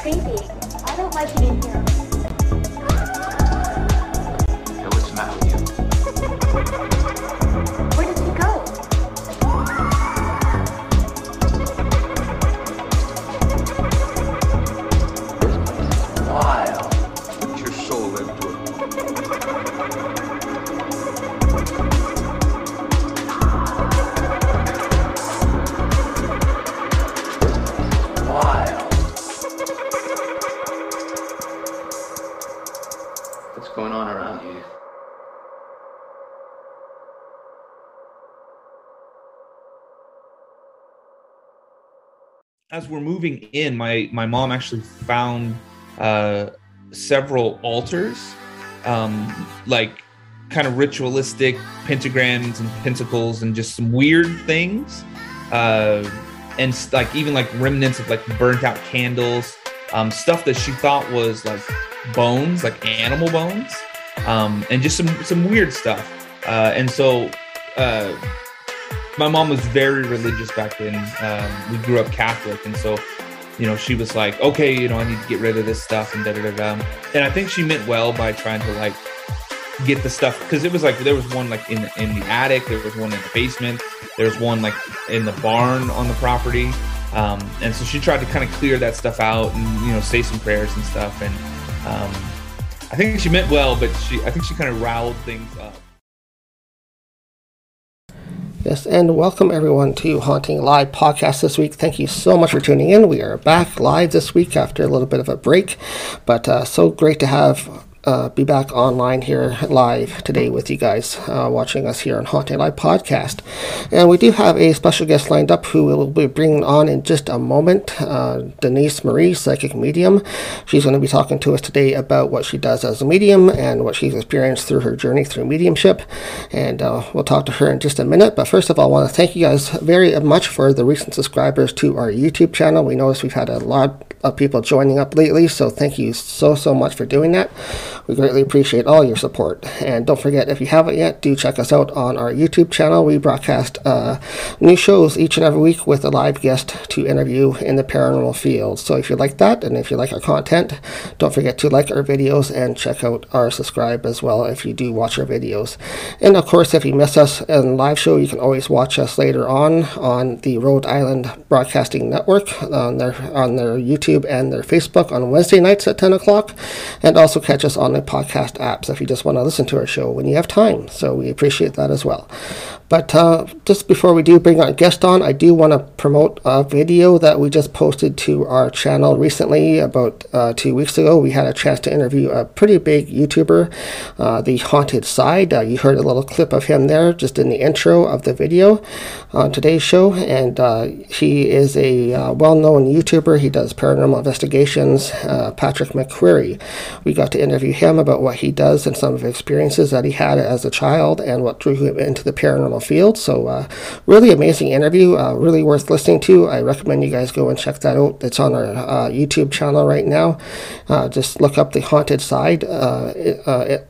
creepy. I don't like it in here. Hey, what's the matter with you? we're moving in, my my mom actually found uh, several altars, um, like kind of ritualistic pentagrams and pentacles and just some weird things, uh, and like even like remnants of like burnt out candles, um, stuff that she thought was like bones, like animal bones, um, and just some some weird stuff. Uh, and so. Uh, my mom was very religious back then. Um, we grew up Catholic, and so you know she was like, okay, you know, I need to get rid of this stuff and da da da da. And I think she meant well by trying to like get the stuff because it was like there was one like in the, in the attic, there was one in the basement, there was one like in the barn on the property. Um, and so she tried to kind of clear that stuff out and you know say some prayers and stuff. And um, I think she meant well, but she I think she kind of riled things up. Yes, and welcome everyone to Haunting Live podcast this week. Thank you so much for tuning in. We are back live this week after a little bit of a break, but uh, so great to have uh, be back online here live today with you guys uh, watching us here on Haunting Live podcast. And we do have a special guest lined up who we'll be bringing on in just a moment. Uh, Denise Marie, psychic medium. She's going to be talking to us today about what she does as a medium and what she's experienced through her journey through mediumship. And uh, we'll talk to her in just a minute. But first of all, I want to thank you guys very much for the recent subscribers to our YouTube channel. We noticed we've had a lot of people joining up lately, so thank you so, so much for doing that. We greatly appreciate all your support. And don't forget, if you haven't yet, do check us out on our YouTube channel. We broadcast uh, new shows each and every week with a live guest to interview in the paranormal field. So if you like that and if you like our content, don't forget to like our videos and check out our subscribe as well if you do watch our videos. And of course, if you miss us in live show, you can always watch us later on on the Rhode Island Broadcasting Network on their on their YouTube and their Facebook on Wednesday nights at 10 o'clock, and also catch us on the podcast apps if you just want to listen to our show when you have time. So we appreciate that as well. But uh, just before we do bring our guest on, I do want to promote a video that we just posted to our channel recently. About uh, two weeks ago, we had a chance to interview a pretty big YouTuber, uh, The Haunted Side. Uh, you heard a little clip of him there just in the intro of the video on today's show. And uh, he is a uh, well known YouTuber. He does paranormal investigations, Patrick McQuarrie. We got to interview him about what he does and some of the experiences that he had as a child and what drew him into the paranormal field. So, uh, really amazing interview, uh, really worth listening to. I recommend you guys go and check that out. It's on our uh, YouTube channel right now. Uh, just look up the Haunted Side uh,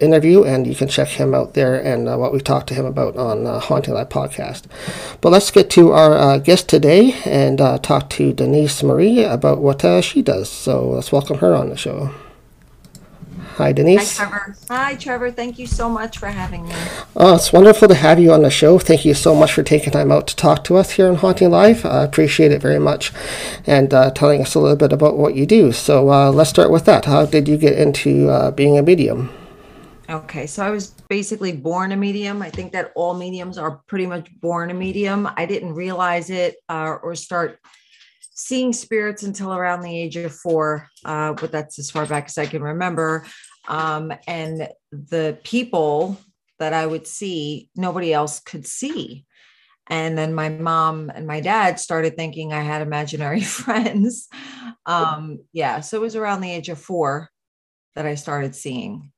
interview, and you can check him out there and what we talked to him about on Haunting Live podcast. But let's get to our guest today and talk to Denise Marie about what she does. So let's welcome her on the show. Hi, Hi, Denise. Trevor. Hi, Trevor. Thank you so much for having me. Oh, it's wonderful to have you on the show. Thank you so much for taking time out to talk to us here on Haunting Live. I appreciate it very much and uh, telling us a little bit about what you do. So uh, let's start with that. How did you get into uh, being a medium? Okay, so I was basically born a medium. I think that all mediums are pretty much born a medium. I didn't realize it uh, or start seeing spirits until around the age of four, uh, but that's as far back as I can remember. Um, and the people that I would see, nobody else could see. And then my mom and my dad started thinking I had imaginary friends. Um, yeah, so it was around the age of four that I started seeing.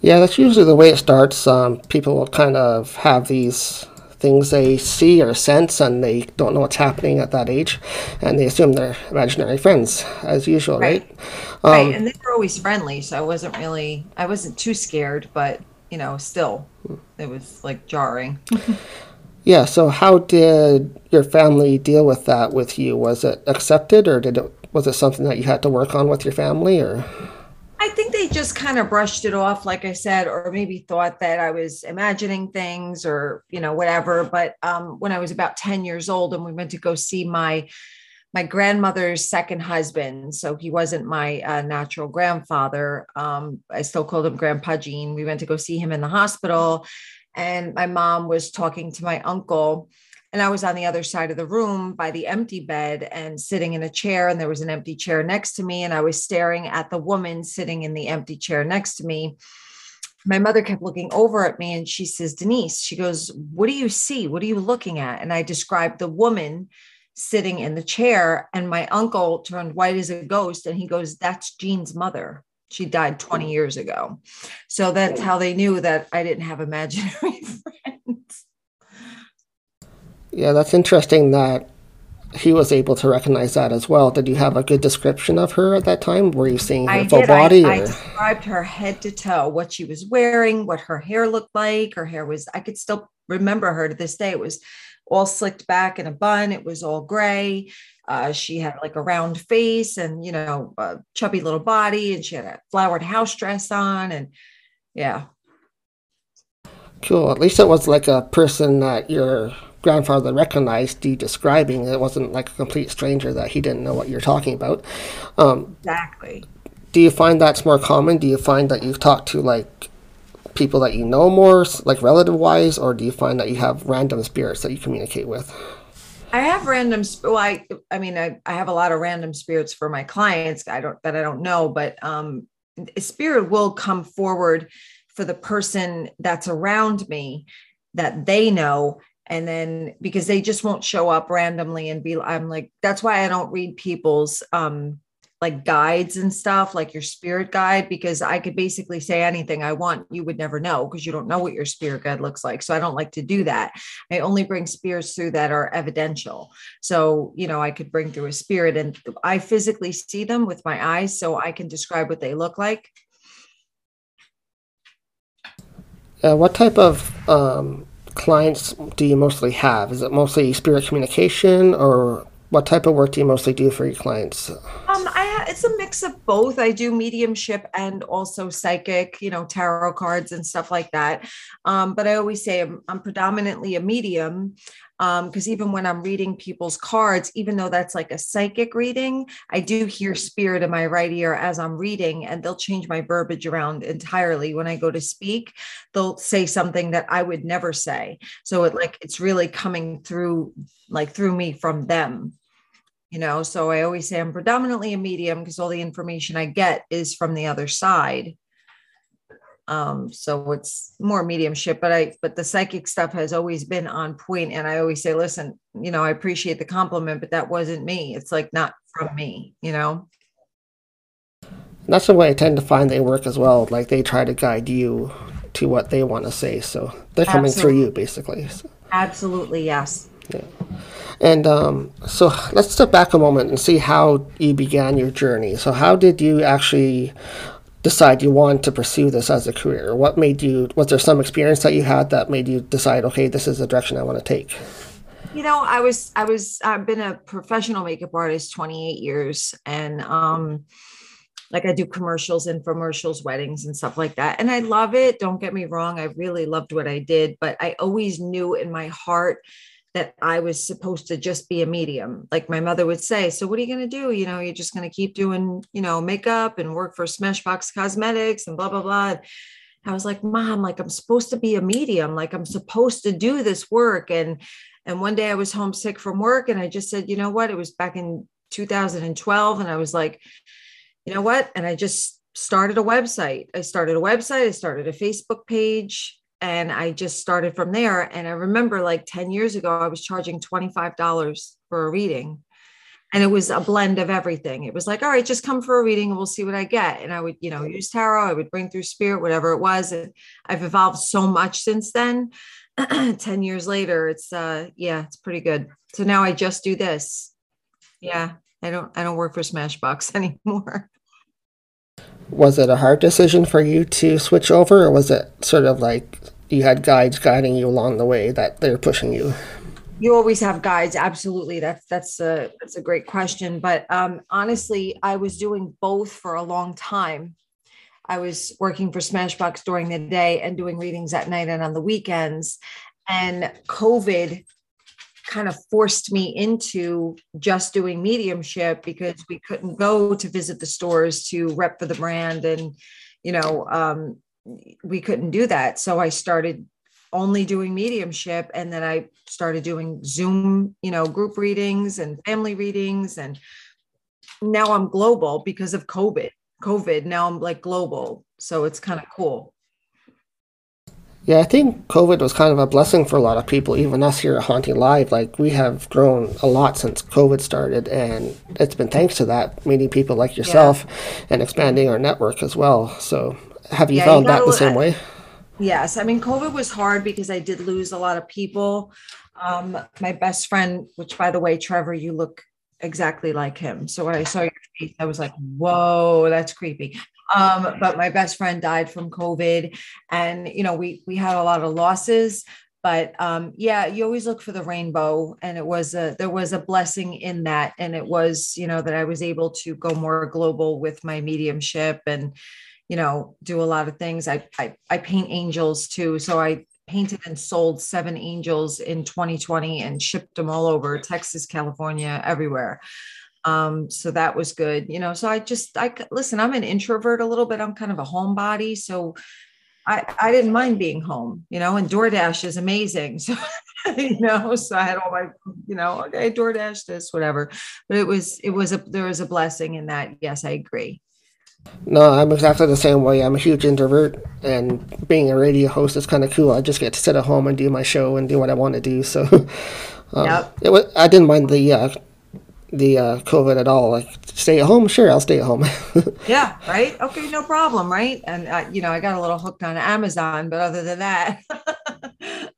Yeah, that's usually the way it starts. Um, people will kind of have these things they see or sense and they don't know what's happening at that age and they assume they're imaginary friends as usual, right? Um, right and they were always friendly so i wasn't really i wasn't too scared but you know still it was like jarring Yeah, so how did your family deal with that with you? Was it accepted or did it was it something that you had to work on with your family, or? Just kind of brushed it off, like I said, or maybe thought that I was imagining things or, you know, whatever. But um, when I was about 10 years old and we went to go see my my grandmother's second husband. So he wasn't my uh, natural grandfather. Um, I still called him Grandpa Gene. We went to go see him in the hospital. And my mom was talking to my uncle and I was on the other side of the room by the empty bed and sitting in a chair, and there was an empty chair next to me. And I was staring at the woman sitting in the empty chair next to me. My mother kept looking over at me and she says, Denise, she goes, What do you see? What are you looking at? And I described the woman sitting in the chair. And my uncle turned white as a ghost and he goes, That's Gene's mother. She died 20 mm. years ago. So that's oh. how they knew that I didn't have imaginary friends. Yeah, that's interesting that he was able to recognize that as well. Did you have a good description of her at that time? Were you seeing her I full did. body? I, I described her head to toe, what she was wearing, what her hair looked like. Her hair was, I could still remember her to this day. It was all slicked back in a bun. It was all gray. Uh, she had like a round face and, you know, a chubby little body, and she had a flowered house dress on. And yeah, Cool. At least it was like a person that your grandfather recognized you describing. It wasn't like a complete stranger that he didn't know what you're talking about. Um, exactly. do you find that's more common? Do you find that you've talked to like people that you know more, like relative wise, or do you find that you have random spirits that you communicate with? I have random. Well, I, I mean, I, I have a lot of random spirits for my clients. I don't that I don't know, but um, a spirit will come forward for the person that's around me that they know, and then because they just won't show up randomly and be. I'm like, that's why I don't read people's um like guides and stuff, like your spirit guide, because I could basically say anything I want. You would never know because you don't know what your spirit guide looks like. So I don't like to do that. I only bring spirits through that are evidential. So, you know, I could bring through a spirit and I physically see them with my eyes so I can describe what they look like. Uh, what type of um, clients do you mostly have? Is it mostly spirit communication, or what type of work do you mostly do for your clients? Um, I it's a mix of both. I do mediumship and also psychic, you know, tarot cards and stuff like that. Um, but I always say I'm, I'm predominantly a medium because even when I'm reading people's cards, even though that's like a psychic reading, I do hear spirit in my right ear as I'm reading, and they'll change my verbiage around entirely when I go to speak. They'll say something that I would never say. So it like it's really coming through, like through me from them you know so i always say i'm predominantly a medium because all the information i get is from the other side um so it's more mediumship but i but the psychic stuff has always been on point and i always say listen you know i appreciate the compliment but that wasn't me it's like not from me you know That's the way I tend to find they work as well. Like they try to guide you to what they want to say, so they're coming through you basically. So- absolutely yes And um, so let's step back a moment and see how you began your journey. So, how did you actually decide you want to pursue this as a career? What made you, was there some experience that you had that made you decide, okay, this is the direction I want to take? you know i was i was i've been a professional makeup artist 28 years and um like i do commercials infomercials weddings and stuff like that and i love it don't get me wrong i really loved what i did but i always knew in my heart that i was supposed to just be a medium like my mother would say so what are you going to do you know you're just going to keep doing you know makeup and work for smashbox cosmetics and blah blah blah I was like, Mom, like I'm supposed to be a medium, like I'm supposed to do this work. And and one day I was homesick from work and I just said, you know what? It was back in 2012. And I was like, you know what? And I just started a website. I started a website, I started a Facebook page, and I just started from there. And I remember like 10 years ago, I was charging $25 for a reading. And it was a blend of everything. It was like, all right, just come for a reading and we'll see what I get. And I would, you know, use tarot, I would bring through spirit, whatever it was. And I've evolved so much since then. 10 years later, it's uh yeah, it's pretty good. So now I just do this. Yeah. I don't I don't work for Smashbox anymore. Was it a hard decision for you to switch over, or was it sort of like you had guides guiding you along the way that they're pushing you? you always have guides absolutely. That's that's a that's a great question. But um honestly i was doing both for a long time. I was working for smashbox during the day and doing readings at night and on the weekends. And covid kind of forced me into just doing mediumship because we couldn't go to visit the stores to rep for the brand and you know um we couldn't do that. So i started only doing mediumship and then i started doing zoom you know group readings and family readings. And now i'm global because of covid covid. Now i'm like global. So it's kind of cool Yeah, I think COVID was kind of a blessing for a lot of people, even us here at Haunting Live. Like, we have grown a lot since COVID started, and it's been thanks to that, meeting people like yourself and expanding our network as well. So, have you Yeah, you found that gotta- the same way? Yes, I mean, COVID was hard because I did lose a lot of people. Um, my best friend, which by the way, Trevor, you look exactly like him. So when I saw your face, I was like, whoa, that's creepy. Um, but my best friend died from COVID, and you know, we we had a lot of losses. But um, yeah, you always look for the rainbow, and it was a there was a blessing in that, and it was you know that I was able to go more global with my mediumship and you know, do a lot of things. I, I I paint angels too. So I painted and sold seven angels in 2020 and shipped them all over Texas, California, everywhere. Um, so that was good, you know. So I just I listen, I'm an introvert a little bit. I'm kind of a homebody. So I, I didn't mind being home, you know, and DoorDash is amazing. So, you know, so I had all my, you know, okay, DoorDash this, whatever. But it was, it was a, there was a blessing in that. Yes, I agree. No, I'm exactly the same way. I'm a huge introvert, and being a radio host is kind of cool. I just get to sit at home and do my show and do what I want to do. So, um, Yep. it was, I didn't mind the uh, the uh, COVID at all. Like, stay at home, sure, I'll stay at home. Yeah, right. Okay, no problem, right? And uh, you know, I got a little hooked on Amazon, but other than that,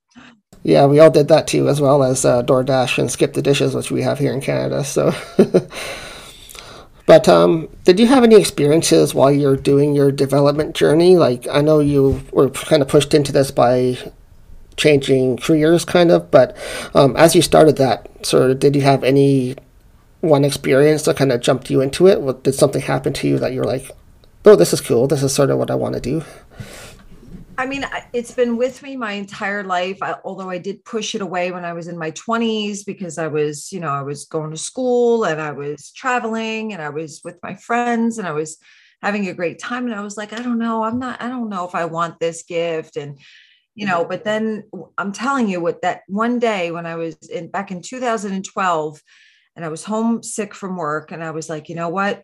yeah, we all did that too, as well as uh, DoorDash and Skip the Dishes, which we have here in Canada. So, but um, did you have any experiences while you're doing your development journey? Like, I know you were kind of pushed into this by changing careers, kind of, but um, as you started that, sort of, did you have any one experience that kind of jumped you into it? What, did something happen to you that you're like, oh, this is cool. This is sort of what I want to do. I mean, it's been with me my entire life. I, although I did push it away when I was in my 20s because I was, you know, I was going to school and I was traveling and I was with my friends and I was having a great time. And I was like, I don't know, I'm not, I don't know if I want this gift. And, you know, but then I'm telling you what that one day when I was in back in 2012 and I was homesick from work and I was like, you know what?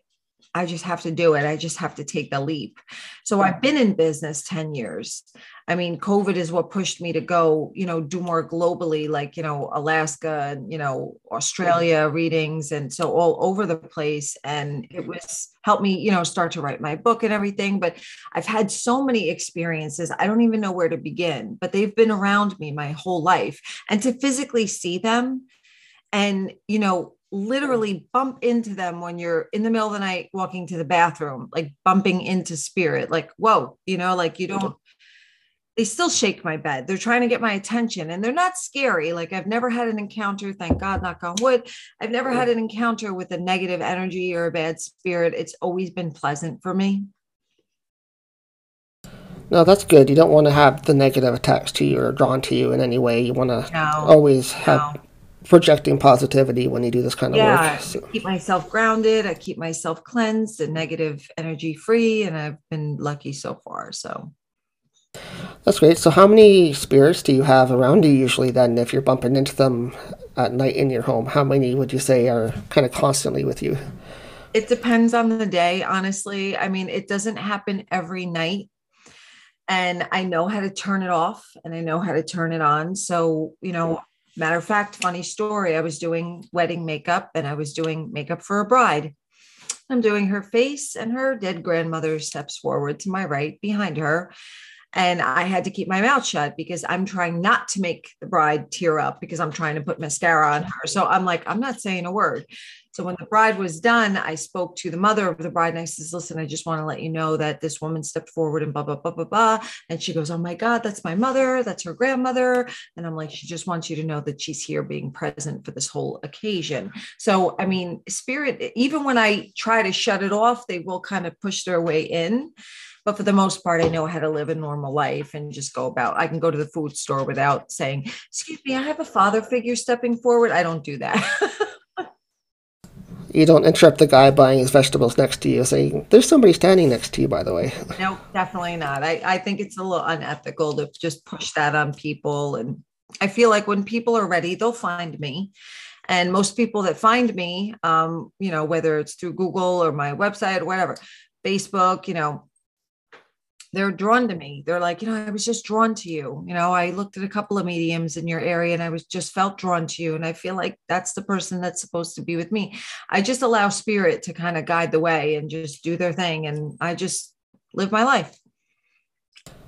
I just have to do it. I just have to take the leap. So I've been in business 10 years. I mean, COVID is what pushed me to go, you know, do more globally, like, you know, Alaska, and, you know, Australia readings and so all over the place. And it was helped me, you know, start to write my book and everything. But I've had so many experiences. I don't even know where to begin, but they've been around me my whole life. And to physically see them and, you know, literally bump into them when you're in the middle of the night walking to the bathroom, like bumping into spirit, like, whoa, you know, like you don't, they still shake my bed. They're trying to get my attention and they're not scary. Like I've never had an encounter, thank God, knock on wood. I've never had an encounter with a negative energy or a bad spirit. It's always been pleasant for me. No, that's good. You don't want to have the negative attached to you or drawn to you in any way. You want to No, always have no. Projecting positivity when you do this kind of yeah, work. So, I keep myself grounded. I keep myself cleansed and negative energy free. And I've been lucky so far. So that's great. So, how many spirits do you have around you usually then if you're bumping into them at night in your home? How many would you say are kind of constantly with you? it depends on the day, honestly. I mean, it doesn't happen every night. And I know how to turn it off and I know how to turn it on. So, you know, matter of fact, funny story. I was doing wedding makeup and I was doing makeup for a bride. I'm doing her face and her dead grandmother steps forward to my right behind her. And I had to keep my mouth shut because I'm trying not to make the bride tear up because I'm trying to put mascara on her. So I'm like, I'm not saying a word. So when the bride was done, I spoke to the mother of the bride and I says, listen, I just want to let you know that this woman stepped forward and blah, blah, blah, blah, blah. And she goes, oh my God, that's my mother. That's her grandmother. And I'm like, she just wants you to know that she's here being present for this whole occasion. So, I mean, spirit, even when I try to shut it off, they will kind of push their way in but for the most part i know how to live a normal life and just go about i can go to the food store without saying excuse me i have a father figure stepping forward i don't do that You don't interrupt the guy buying his vegetables next to you saying, There's somebody standing next to you, by the way. no definitely not. I, I think it's a little unethical to just push that on people. And i feel like when people are ready they'll find me. And most people that find me um, you know whether it's through google or my website or whatever facebook you know they're drawn to me. They're like, you know, I was just drawn to you. You know, I looked at a couple of mediums in your area and I was just felt drawn to you. And I feel like that's the person that's supposed to be with me. I just allow spirit to kind of guide the way and just do their thing. And I just live my life.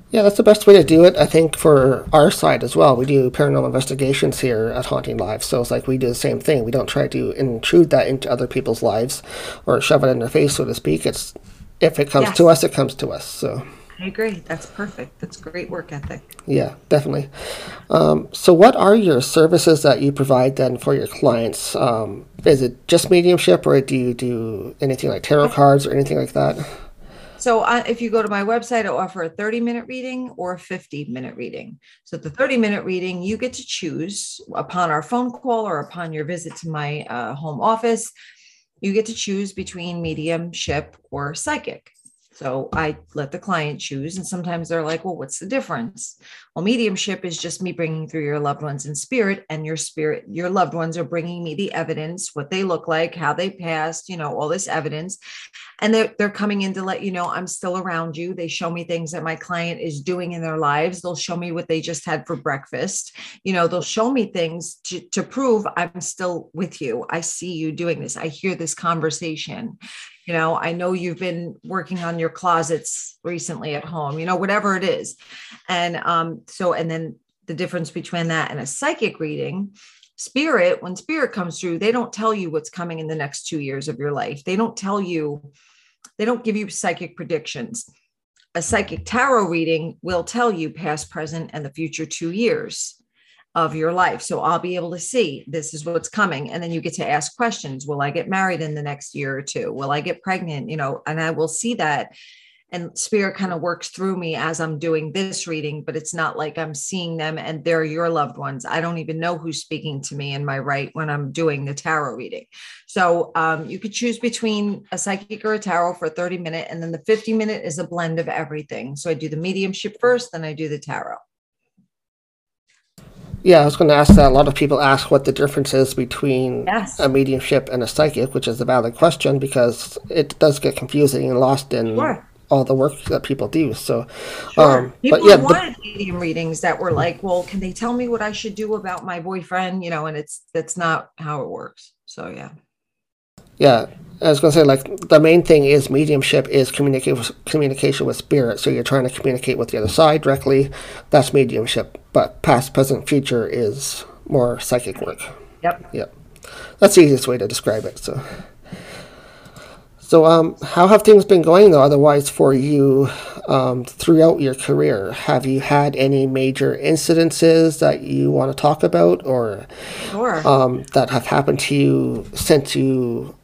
Yeah, that's the best way to do it, I think, for our side as well. We do paranormal investigations here at Haunting Live, so it's like we do the same thing. We don't try to intrude that into other people's lives or shove it in their face, so to speak. It's if it comes Yes. to us, it comes to us. So I agree. That's perfect. That's great work ethic. yeah, definitely. Um, so what are your services that you provide then for your clients? Um, is it just mediumship, or do you do anything like tarot cards or anything like that? So uh, if you go to my website, I offer a 30 minute reading or a 50 minute reading. So the 30 minute reading, you get to choose upon our phone call or upon your visit to my uh, home office. You get to choose between mediumship or psychic. So I let the client choose. And sometimes they're like, well, what's the difference? Well, mediumship is just me bringing through your loved ones in spirit, and your spirit, your loved ones are bringing me the evidence, what they look like, how they passed, you know, all this evidence. And they're, they're coming in to let you know i'm still around you. They show me things that my client is doing in their lives. They'll show me what they just had for breakfast. You know they'll show me things to, to prove i'm still with you. I see you doing this. I hear this conversation you know i know you've been working on your closets recently at home you know whatever it is. And um so and then the difference between that and a psychic reading spirit when spirit comes through they don't tell you what's coming in the next two years of your life. They don't tell you they don't give you psychic predictions. A psychic tarot reading will tell you past present and the future two years of your life so i'll be able to see this is what's coming and then you get to ask questions will i get married in the next year or two will i get pregnant you know and i will see that and spirit kind of works through me as I'm doing this reading, but it's not like I'm seeing them and they're your loved ones. I don't even know who's speaking to me in my right when I'm doing the tarot reading. So um, you could choose between a psychic or a tarot for a 30 minute, and then the 50 minute is a blend of everything. So I do the mediumship first, then I do the tarot. Yeah, I was going to ask that. A lot of people ask what the difference is between Yes. a mediumship and a psychic, which is a valid question because it does get confusing and lost in Sure. all the work that people do. So, Sure. um, People but yeah, have the- wanted medium readings that were like, well, can they tell me what I should do about my boyfriend? You know, and it's that's not how it works. So yeah. yeah, I was going to say like the main thing is mediumship is communication with spirit. So you're trying to communicate with the other side directly. That's mediumship. But past, present, future is more psychic work. Yep. Yep. That's the easiest way to describe it. So, so um, how have things been going though? Otherwise, for you um, throughout your career, have you had any major incidences that you want to talk about, or Sure. um, that have happened to you since you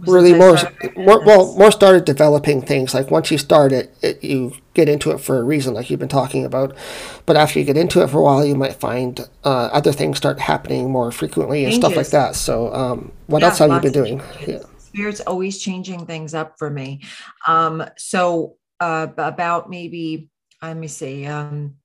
really more, more well more started developing things. Like once you start it, it you get into it for a reason like you've been talking about. But after you get into it for a while you might find uh, other things start happening more frequently and stuff like that. So um, what Yeah, else have you been doing? yeah. Spirit's always changing things up for me. Um, so uh, about maybe let me see, um,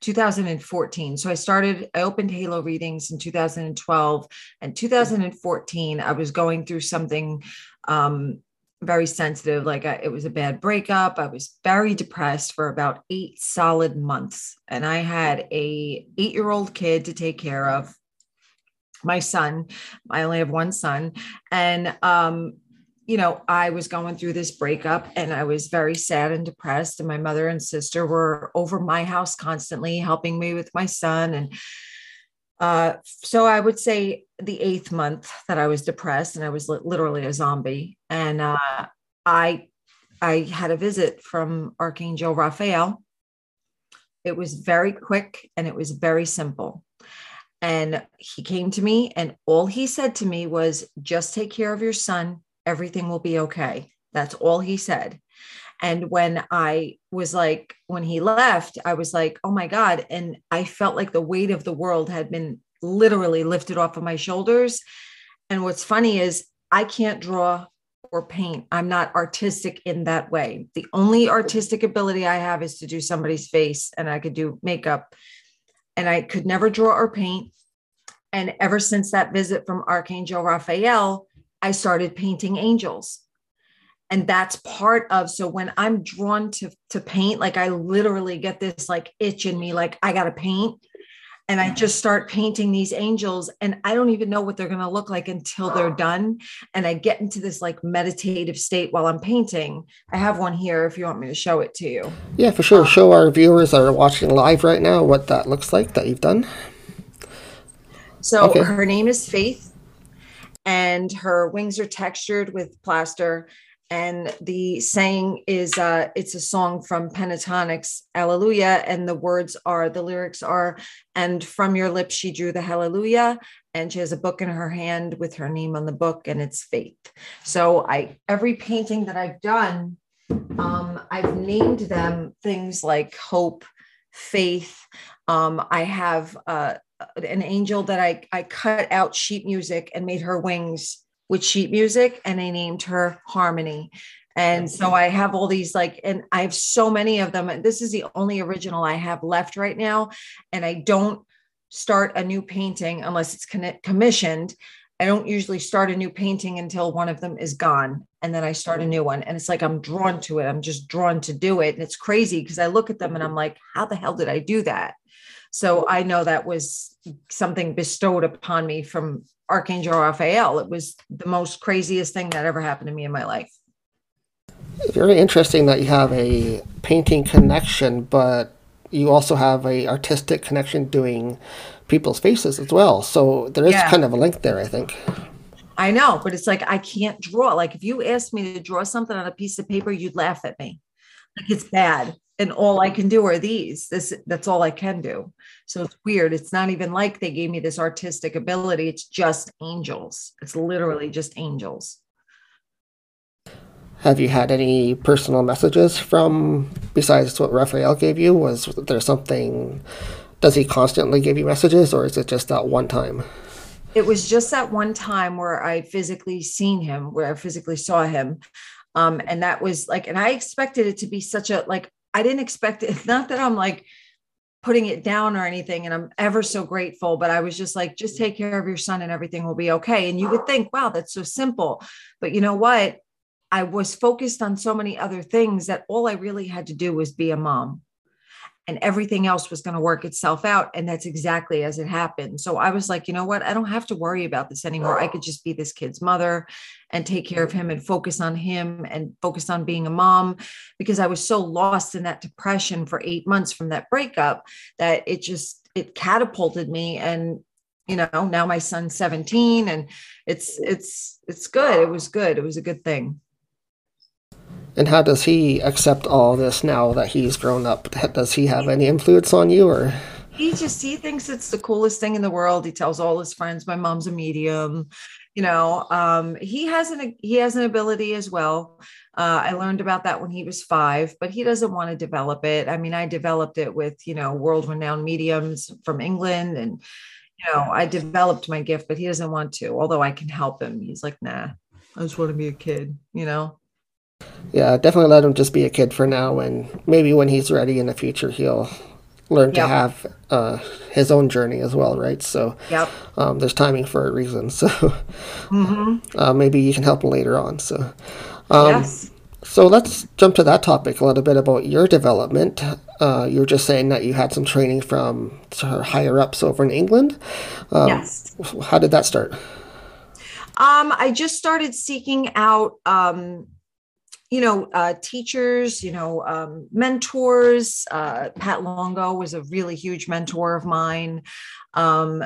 2014. So I started, I opened Halo readings in 2012 and 2014. I was going through something um, very sensitive. Like I, it was a bad breakup. I was very depressed for about eight solid months, and I had a eight year old kid to take care of my son i only have one son and um you know i was going through this breakup and i was very sad and depressed and my mother and sister were over my house constantly helping me with my son and Uh, so I would say the eighth month that I was depressed and I was li- literally a zombie. And uh, I I had a visit from Archangel Raphael. It was very quick and it was very simple. And he came to me, and all he said to me was, just take care of your son. Everything will be okay. That's all he said. And when I was like, when he left, I was like, oh my God. And I felt like the weight of the world had been literally lifted off of my shoulders. And what's funny is I can't draw or paint. I'm not artistic in that way. The only artistic ability I have is to do somebody's face, and I could do makeup. And I could never draw or paint. And ever since that visit from Archangel Raphael, I started painting angels and that's part of so when i'm drawn to to paint like i literally get this like itch in me like i gotta paint and i just start painting these angels and i don't even know what they're going to look like until they're done and i get into this like meditative state while i'm painting i have one here if you want me to show it to you Yeah, for sure. Show our viewers that are watching live right now what that looks like that you've done. so Okay. her name is faith and her wings are textured with plaster. And the saying is uh it's a song from Pentatonix hallelujah and the words are the lyrics are and from your lips she drew the hallelujah and she has a book in her hand with her name on the book and it's faith. So i every painting that i've done um i've named them things like hope faith. Um i have uh an angel that i i cut out sheet music and made her wings with sheet music and I named her Harmony. And so I have all these like, and I have so many of them. And this is the only original I have left right now. And I don't start a new painting unless it's commissioned. I don't usually start a new painting until one of them is gone. And then I start a new one. And it's like I'm drawn to it. I'm just drawn to do it. And it's crazy because I look at them and I'm like, how the hell did I do that? So I know that was something bestowed upon me from Archangel Raphael. It was the most craziest thing that ever happened to me in my life. Very interesting that you have a painting connection, but you also have a artistic connection doing people's faces as well. So there is Yeah. kind of a link there, I think. I know, but it's like I can't draw. Like if you asked me to draw something on a piece of paper, you'd laugh at me. Like it's bad. And all I can do are these. This that's all I can do. So it's weird. It's not even like they gave me this artistic ability. It's just angels. It's literally just angels. Have you had any personal messages from, besides what Raphael gave you? Was there something, does he constantly give you messages or is it just that one time? it was just that one time where I physically seen him, where I physically saw him. Um, and that was like, and I expected it to be such a like, I didn't expect it. Not that I'm like putting it down or anything, and I'm ever so grateful, but I was just like, just take care of your son and everything will be okay. And you would think, wow, that's so simple. But you know what? I was focused on so many other things that all I really had to do was be a mom and everything else was going to work itself out. And that's exactly as it happened. So I was like, you know what? I don't have to worry about this anymore. I could just be this kid's mother and take care of him and focus on him and focus on being a mom because I was so lost in that depression for eight months from that breakup that it just, it catapulted me. And, you know, now my son's 17 and it's, it's, it's good. It was good. It was a good thing. And how does he accept all this now that he's grown up? Does he have any influence on you or? he just he thinks it's the coolest thing in the world. He tells all his friends my mom's a medium you know um he has an he has an ability as well. Uh, i learned about that when he was five but he doesn't want to develop it. I mean i developed it with you know world renowned mediums from england and you know i developed my gift but he doesn't want to although i can help him. He's like nah i just want to be a kid you know Yeah, definitely let him just be a kid for now, and maybe when he's ready in the future, he'll learn to have uh, his own journey as well, right? So yep um, there's timing for a reason. So hmm uh, maybe you can help him later on. So um, yes so let's jump to that topic a little bit about your development. Uh, you were just saying that you had some training from sort higher ups over in England. Um, yes How did that start? Um, I just started seeking out, um, you know, uh, teachers, you know, um, mentors. Uh, Pat Longo was a really huge mentor of mine. Um,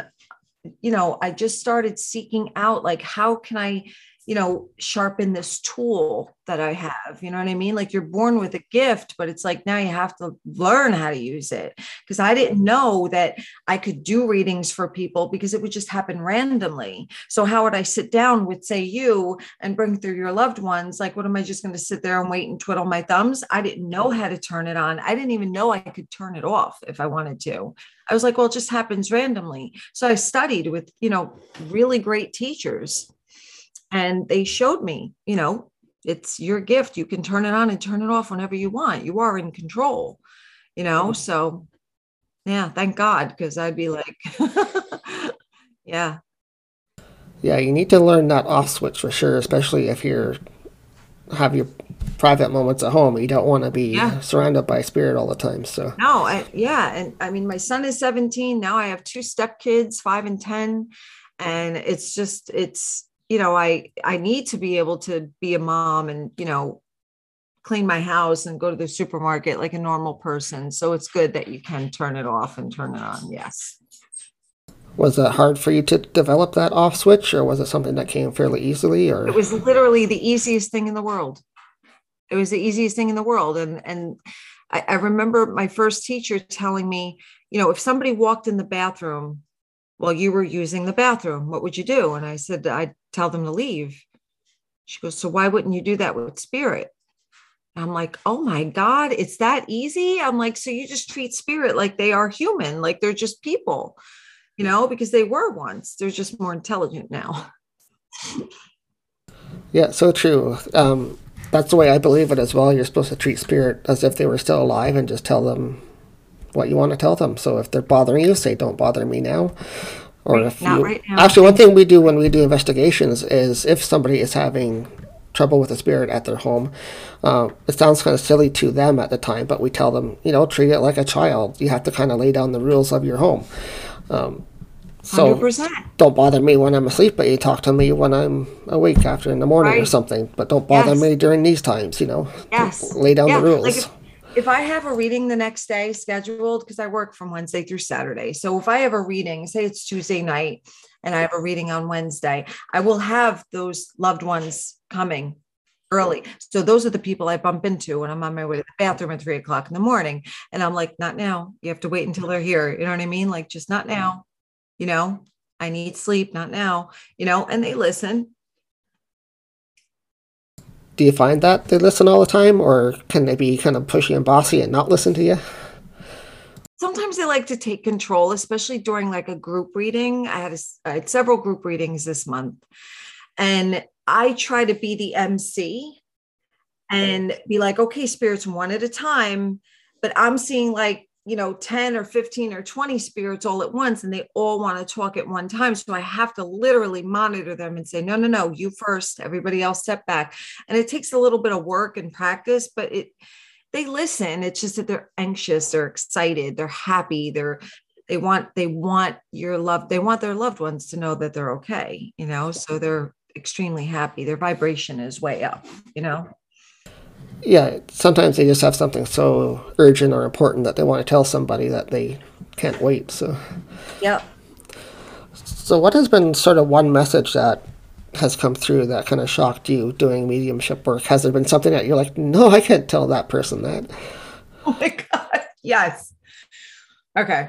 you know, I just started seeking out like, how can I, you know, sharpen this tool that I mm-hmm. have? You know what I mean? Like you're born with a gift, but it's like now you have to learn how to use it. Because I didn't know that I could do readings for people because it would just happen randomly. So, how would I sit down with, say, you and bring through your loved ones? Like, what am I just going to sit there and wait and twiddle my thumbs? I didn't know mm-hmm. how to turn it on. I didn't even know I could turn it off if I wanted to. I was like, well, it just happens randomly. So I studied with, you know, really great teachers and they showed me, you know, it's your gift. You can turn it on and turn it off whenever you want. You are in control, you know? Mm-hmm. So, yeah, thank God, because I'd be like, yeah. Yeah, you need to learn that off switch for sure, especially if you're have your private moments at home. You don't want to be Yeah. surrounded by spirit all the time. So No, I, yeah. And I mean, my son is 17. Now I have two stepkids, five and 10. And it's just, it's, you know, I, I need to be able to be a mom and, you know, clean my house and go to the supermarket like a normal person. So it's good that you can turn it off and turn it on. Yes. was it hard for you to develop that off switch, or was it something that came fairly easily? Or It was literally the easiest thing in the world. It was the easiest thing in the world. And and I, I remember my first teacher telling me, you know, if somebody walked in the bathroom while you were using the bathroom, what would you do? And I said, I'd tell them to leave. She goes, So why wouldn't you do that with spirit? I'm like, oh my God, it's that easy. I'm like, so you just treat spirit like they are human, like they're just people, you know, because they were once. They're just more intelligent now. yeah, so true. Um, that's the way I believe it as well. You're supposed to treat spirit as if they were still alive and just tell them what you want to tell them. So if they're bothering you, say, "Don't bother me now." Or if not you right now. actually, one thing we do when we do investigations is if somebody is having trouble with a spirit at their home, uh, it sounds kind of silly to them at the time, but we tell them, you know, treat it like a child. You have to kind of lay down the rules of your home. Um, so 100%. don't bother me when I'm asleep, but you talk to me when I'm awake after in the morning or something. But don't bother Yes. me during these times, you know. Yes. Lay down Yeah, the rules. Like if, if I have a reading the next day scheduled, because I work from Wednesday through Saturday. So if I have a reading, say it's Tuesday night and I have a reading on Wednesday, I will have those loved ones coming early. So those are the people I bump into when I'm on my way to the bathroom at three o'clock in the morning. And I'm like, not now. You have to wait until they're here. You know what I mean? Like, just not now. You know, I need sleep, not now, you know, and they listen. Do you find that they listen all the time, or can they be kind of pushy and bossy and not listen to you? sometimes they like to take control, especially during like a group reading. I had, a I had several group readings this month, and I try to be the MC and be like, okay, spirits, one at a time. But I'm seeing like, you know, 10 or 15 or 20 spirits all at once, and they all want to talk at one time. So I have to literally monitor them and say, no, no, no, you first, everybody else step back. And it takes a little bit of work and practice, but it, they listen. It's just that they're anxious, they're excited, they're happy, they're they want they want your love, they want their loved ones to know that they're okay, you know. So they're extremely happy. Their vibration is way up, you know. Yeah, sometimes they just have something so urgent or important that they want to tell somebody that they can't wait. So, Yep. so what has been sort of one message that has come through that kind of shocked you doing mediumship work? Has there been something that you're like, no, I can't tell that person that? Oh my God. Yes. Okay.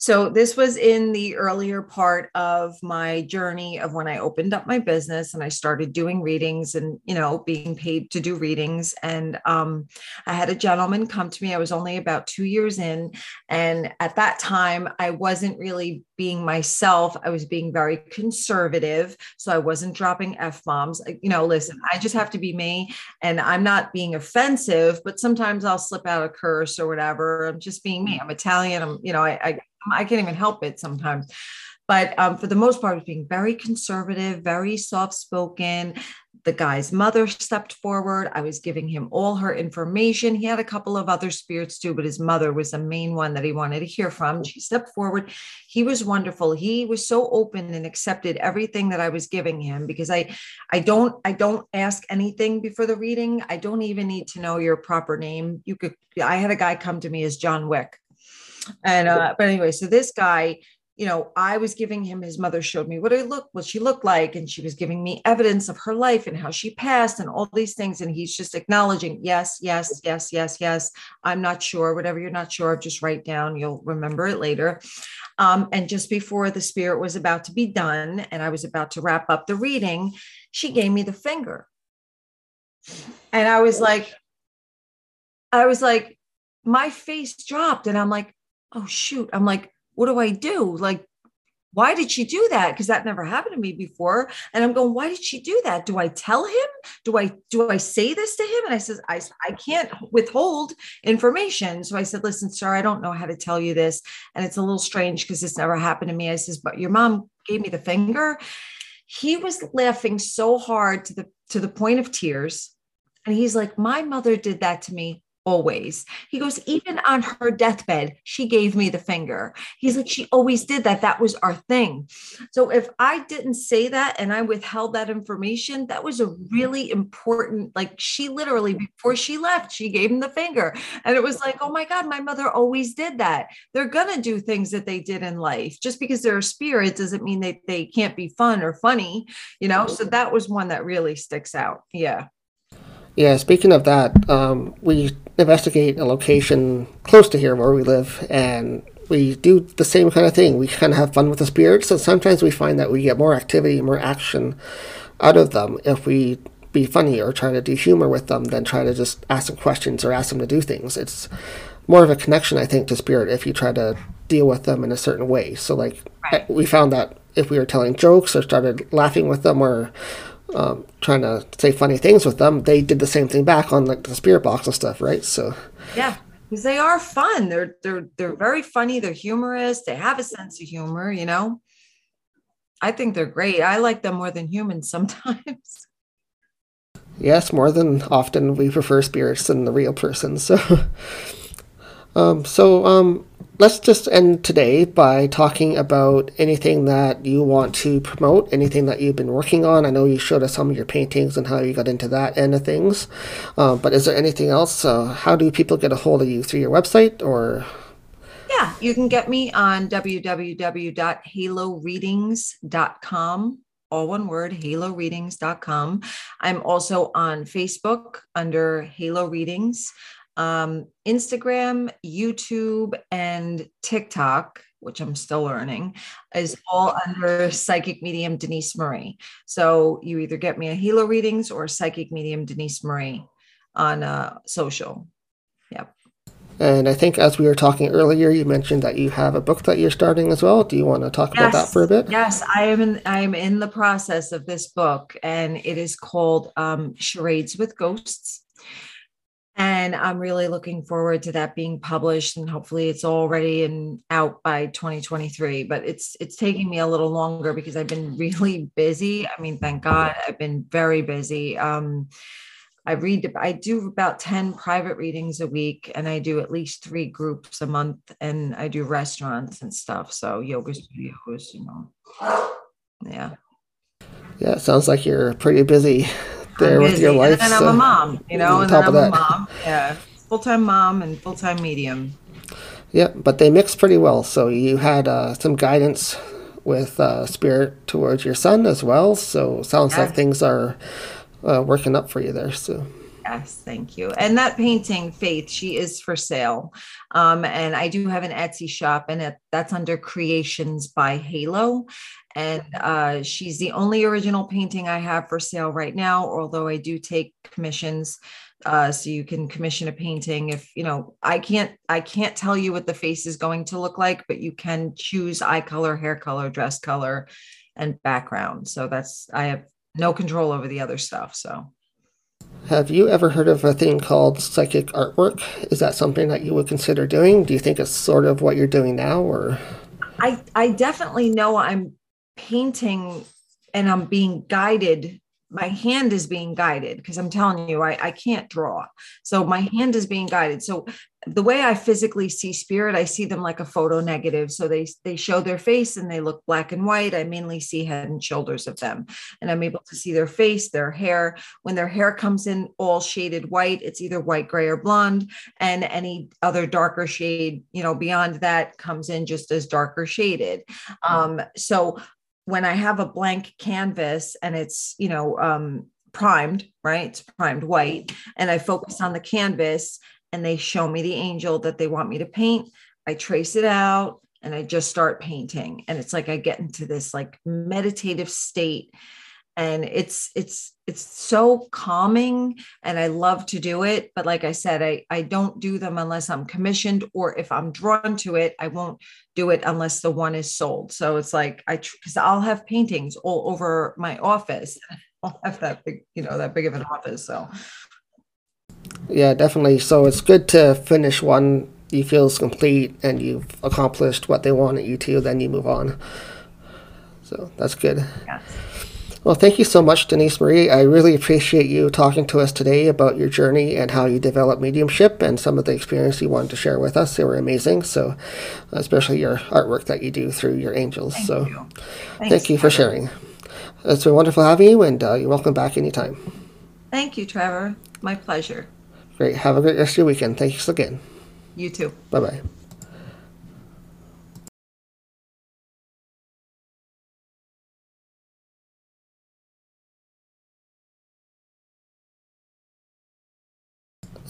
So this was in the earlier part of my journey of when I opened up my business and I started doing readings and you know being paid to do readings and um, I had a gentleman come to me I was only about 2 years in and at that time I wasn't really being myself I was being very conservative so I wasn't dropping f bombs you know listen I just have to be me and I'm not being offensive, but sometimes I'll slip out a curse or whatever. I'm just being me. I'm Italian. I'm, you know, I I, I can't even help it sometimes. But um, for the most part, being very conservative, very soft spoken. The guy's mother stepped forward. I was giving him all her information. He had a couple of other spirits too, but his mother was the main one that he wanted to hear from. She stepped forward. He was wonderful. He was so open and accepted everything that I was giving him because I I don't I don't ask anything before the reading. I don't even need to know your proper name. You could I had a guy come to me as John Wick. And uh but anyway, so this guy you know, I was giving him his mother showed me what I look what she looked like, and she was giving me evidence of her life and how she passed and all these things. And he's just acknowledging, yes, yes, yes, yes, yes. I'm not sure. Whatever you're not sure of, just write down. You'll remember it later. Um, and just before the spirit was about to be done, and I was about to wrap up the reading, she gave me the finger. And I was like, I was like, my face dropped, and I'm like, oh shoot. I'm like, what do I do? Like, why did she do that? Because that never happened to me before. And I'm going, why did she do that? Do I tell him? Do I do I say this to him? And I says, I, I can't withhold information. So I said, listen, sir, I don't know how to tell you this. And it's a little strange because this never happened to me. I says, but your mom gave me the finger. He was laughing so hard to the to the point of tears. And he's like, My mother did that to me always. He goes, mm-hmm. even on her deathbed, she gave me the finger. He's like, she always did that. That was our thing. So if I didn't say that and I withheld that information, that was a really important, like she literally, mm-hmm. before she left, she gave him the finger. And it was like, oh my God, my mother always did that. They're going to do things that they did in life. Just because they're a spirit doesn't mean that they can't be fun or funny, you know? So that was one that really sticks out. Yeah. Yeah, speaking of that, um, we investigate a location close to here where we live, and we do the same kind of thing. We kind of have fun with the spirits, and sometimes we find that we get more activity, more action out of them if we be funny or try to do humor with them than try to just ask them questions or ask them to do things. It's more of a connection, I think, to spirit if you try to deal with them in a certain way. So, like, right. we found that if we were telling jokes or started laughing with them or um, trying to say funny things with them, they did the same thing back on like the spirit box and stuff, right? So yeah, because they are fun. They're they're they're very funny. They're humorous. They have a sense of humor. You know, I think they're great. I like them more than humans sometimes. Yes, more than often we prefer spirits than the real person. So, um, so um, let's just end today by talking about anything that you want to promote, anything that you've been working on. I know you showed us some of your paintings and how you got into that end of things. Uh, but is there anything else? Uh, how do people get a hold of you through your website or? Yeah, you can get me on www.haloreadings.com all one word, haloreadings.com. I'm also on Facebook under Halo Readings um, Instagram, YouTube, and TikTok, which I'm still learning, is all under Psychic Medium Denise Marie. So you either get me a Halo readings or Psychic Medium Denise Marie on uh, social. Yep. And I think as we were talking earlier, you mentioned that you have a book that you're starting as well. Do you want to talk yes, about that for a bit? Yes, I am. In, I am in the process of this book, and it is called um, Charades with Ghosts and i'm really looking forward to that being published and hopefully it's all ready and out by 2023 but it's it's taking me a little longer because i've been really busy. I mean thank god i've been very busy. Um i read i do about 10 private readings a week and i do at least three groups a month and i do restaurants and stuff. So yoga studios you know. Yeah. Yeah it sounds like you're pretty busy there with your life. And, I'm a mom, you know, and then I'm a mom. Yeah. Full time mom and full time medium. Yeah, but they mix pretty well. So you had uh, some guidance with uh, spirit towards your son as well. So sounds yes. like things are uh, working up for you there. So. Yes, thank you. And that painting, Faith, she is for sale. Um, and I do have an Etsy shop, and it, that's under Creations by Halo and uh, she's the only original painting I have for sale right now. Although I do take commissions, uh, so you can commission a painting. If you know, I can't, I can't tell you what the face is going to look like, but you can choose eye color, hair color, dress color, and background. So that's I have no control over the other stuff. So. Have you ever heard of a thing called psychic artwork? Is that something that you would consider doing? Do you think it's sort of what you're doing now, or? I I definitely know I'm painting and I'm being guided my hand is being guided because I'm telling you, I, I can't draw. So my hand is being guided. So the way I physically see spirit, I see them like a photo negative. So they they show their face and they look black and white. I mainly see head and shoulders of them, and I'm able to see their face, their hair. When their hair comes in all shaded white, it's either white, gray, or blonde, and any other darker shade, you know, beyond that comes in just as darker shaded. Um, so when I have a blank canvas and it's you know um, primed, right? It's primed white, and I focus on the canvas and they show me the angel that they want me to paint. I trace it out and I just start painting. And it's like I get into this like meditative state. And it's it's it's so calming and I love to do it. But like I said, I, I don't do them unless I'm commissioned or if I'm drawn to it, I won't do it unless the one is sold. So it's like I because I'll have paintings all over my office. I'll have that big, you know, that big of an office. So Yeah, definitely. So it's good to finish one you feel is complete and you've accomplished what they wanted you to, then you move on. So that's good. yes. Well, thank you so much, Denise Marie. I really appreciate you talking to us today about your journey and how you develop mediumship and some of the experience you wanted to share with us. They were amazing. So, especially your artwork that you do through your angels. Thank so, you. thank you for sharing. It's been wonderful having you, and uh, you're welcome back anytime. Thank you, Trevor. My pleasure. Great. Have a great rest of your weekend. Thanks again. You too. Bye bye.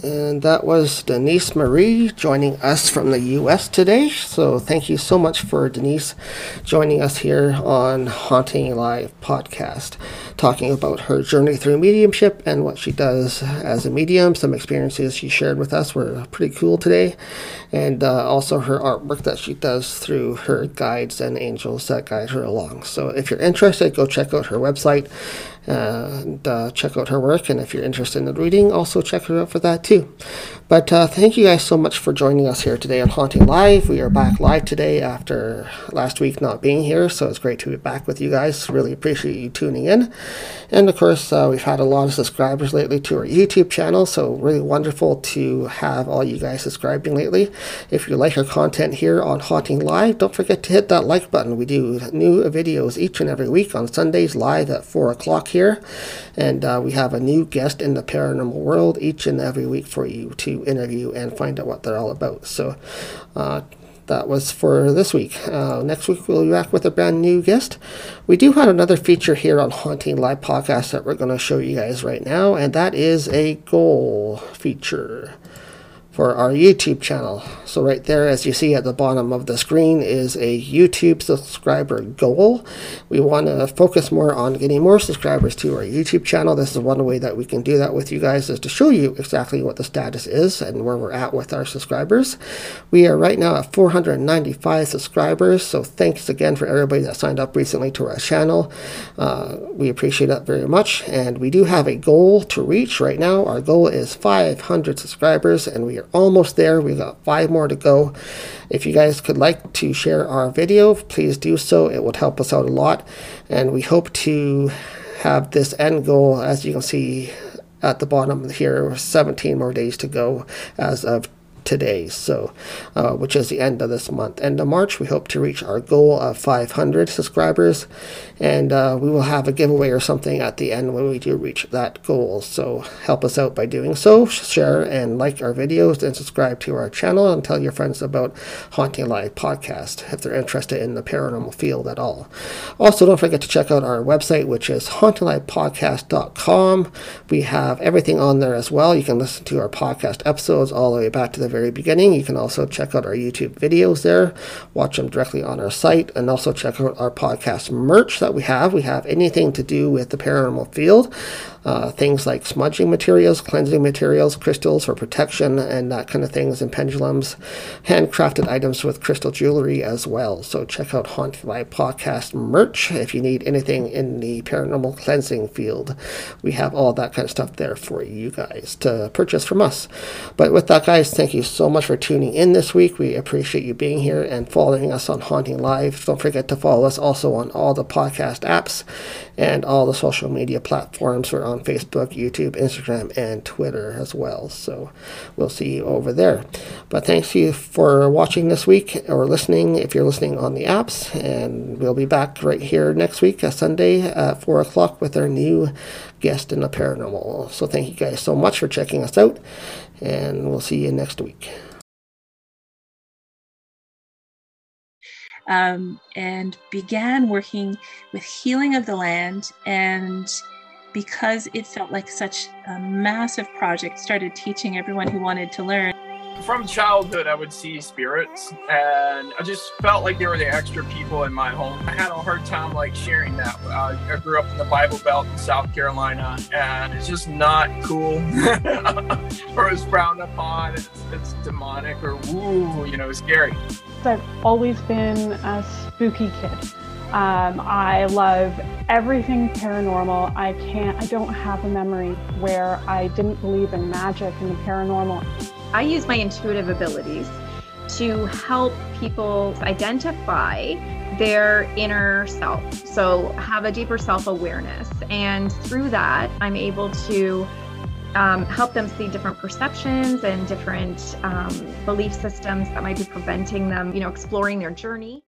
And that was Denise Marie joining us from the US today. So thank you so much for Denise joining us here on Haunting Live podcast, talking about her journey through mediumship and what she does as a medium. Some experiences she shared with us were pretty cool today, and uh, also her artwork that she does through her guides and angels that guide her along. So if you're interested, go check out her website and uh, check out her work. And if you're interested in reading, also check her out for that too. But uh, thank you guys so much for joining us here today on Haunting Live. We are back live today after last week not being here, so it's great to be back with you guys. Really appreciate you tuning in. And of course, uh, we've had a lot of subscribers lately to our YouTube channel, so really wonderful to have all you guys subscribing lately. If you like our content here on Haunting Live, don't forget to hit that like button. We do new videos each and every week on Sundays live at 4 o'clock here. And uh, we have a new guest in the paranormal world each and every week for you to interview and find out what they're all about. So uh, that was for this week. Uh, next week we'll be back with a brand new guest. We do have another feature here on Haunting Live Podcast that we're going to show you guys right now, and that is a goal feature for our YouTube channel. So right there, as you see at the bottom of the screen, is a YouTube subscriber goal. We want to focus more on getting more subscribers to our YouTube channel. This is one way that we can do that with you guys is to show you exactly what the status is and where we're at with our subscribers. We are right now at 495 subscribers. So thanks again for everybody that signed up recently to our channel. Uh, we appreciate that very much. And we do have a goal to reach right now. Our goal is 500 subscribers and we are almost there. We've got five more to go. If you guys could like to share our video, please do so. It would help us out a lot. And we hope to have this end goal, as you can see at the bottom here, 17 more days to go as of today, so uh, which is the end of this month. End of March, we hope to reach our goal of 500 subscribers, and uh, we will have a giveaway or something at the end when we do reach that goal. So help us out by doing so. Share and like our videos, and subscribe to our channel, and tell your friends about Haunting Live podcast if they're interested in the paranormal field at all. Also, don't forget to check out our website, which is hauntinglivepodcast.com. We have everything on there as well. You can listen to our podcast episodes all the way back to the very beginning. You can also check out our YouTube videos there, watch them directly on our site, and also check out our podcast merch that we have. We have anything to do with the paranormal field. Uh, things like smudging materials, cleansing materials, crystals for protection, and that kind of things, and pendulums, handcrafted items with crystal jewelry as well. So check out Haunt Live Podcast merch if you need anything in the paranormal cleansing field. We have all that kind of stuff there for you guys to purchase from us. But with that, guys, thank you so much for tuning in this week. We appreciate you being here and following us on Haunting Live. Don't forget to follow us also on all the podcast apps and all the social media platforms. We're on Facebook, YouTube, Instagram, and Twitter as well. So we'll see you over there. But thanks you for watching this week or listening if you're listening on the apps. And we'll be back right here next week, a Sunday at 4 o'clock, with our new guest in the paranormal. So thank you guys so much for checking us out, and we'll see you next week. Um, and began working with healing of the land and because it felt like such a massive project started teaching everyone who wanted to learn from childhood, I would see spirits, and I just felt like they were the extra people in my home. I had a hard time like sharing that. Uh, I grew up in the Bible Belt in South Carolina, and it's just not cool, or it's frowned upon. It's, it's demonic or woo, you know, scary. I've always been a spooky kid. Um, I love everything paranormal. I can't, I don't have a memory where I didn't believe in magic and the paranormal. I use my intuitive abilities to help people identify their inner self. So, have a deeper self awareness. And through that, I'm able to um, help them see different perceptions and different um, belief systems that might be preventing them, you know, exploring their journey.